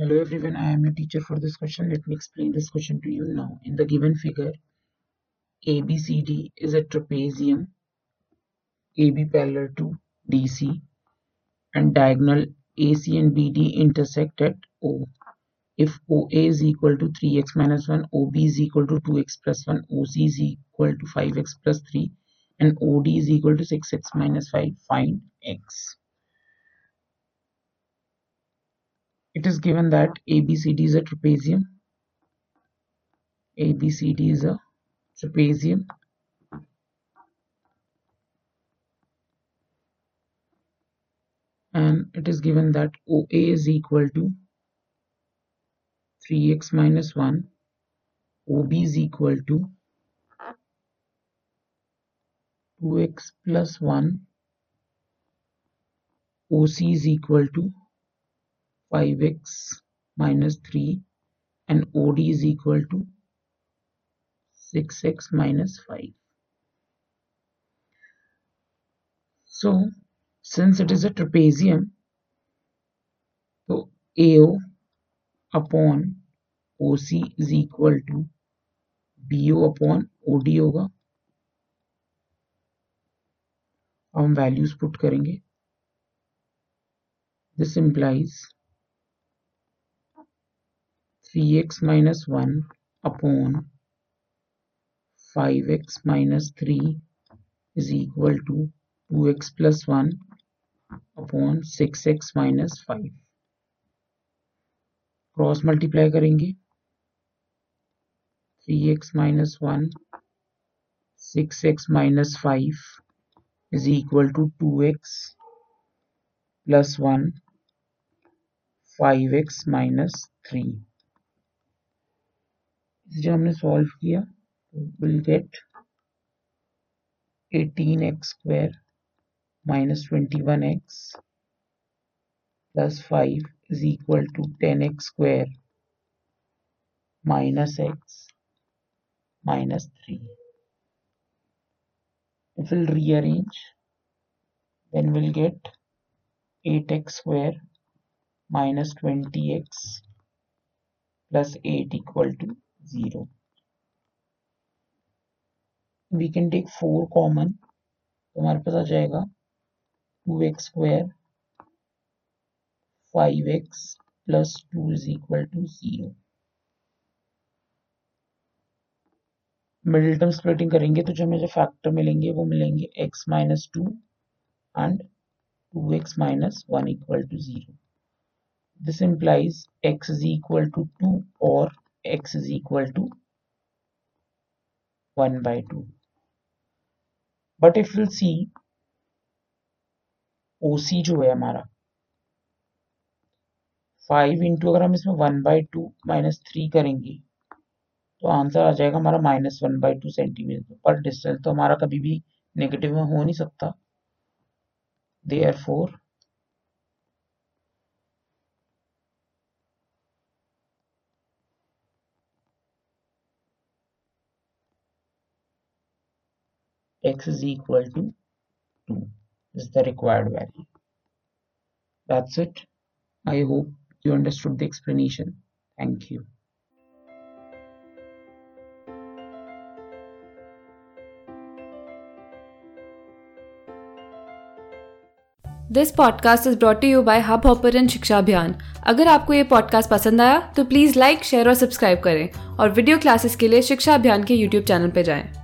Hello everyone, I am your teacher for this question. Let me explain this question to you now. In the given figure, ABCD is a trapezium, AB parallel to DC, and diagonal AC and BD intersect at O. If OA is equal to 3x minus 1, OB is equal to 2x plus 1, OC is equal to 5x plus 3, and OD is equal to 6x minus 5, find x. it is given that ABCD is a trapezium. ABCD is a trapezium. And it is given that OA is equal to 3x minus 1. OB is equal to 2x plus 1. OC is equal to 5x minus 3 and OD is equal to 6x minus 5. So since it is a trapezium, so AO upon OC is equal to BO upon OD होगा हम values put करेंगे three x minus one upon five x minus three is equal to two x plus one upon six x minus five cross multiply करेंगे। Three x minus one six x minus five is equal to two x plus one five x minus three जब हमने solve किया will get eighteen x square minus twenty one x plus five is equal to ten x square minus x minus 3 if we'll rearrange, then we'll get 8x square minus 20x plus 8 equal to 0 we can take 4 common तो हमारे पास आ जाएगा 2x square 5x plus two is equal to zero middle term splitting करेंगे तो जो हमें जो फैक्टर मिलेंगे वो मिलेंगे x minus two and two x minus one equal to zero this implies x is equal to 2 or x is equal to 1 by 2 but if we'll see OC जो है हमारा 5 इंटू अगर हम इसमें 1 बाई टू माइनस थ्री करेंगे तो answer आ जाएगा हमारा minus one by two centimetre पर डिस्टेंस तो हमारा कभी भी नेगेटिव में हो नहीं सकता। Therefore x is equal to 2 is the required value. That's it. I hope you understood the explanation. Thank you. This podcast is brought you by Hub Hopper and Shiksha Abhiyan अगर आपको ये podcast पसंद आया तो please like share और subscribe करें और video classes के लिए शिक्षा अभियान के यूट्यूब चैनल पर जाएँ।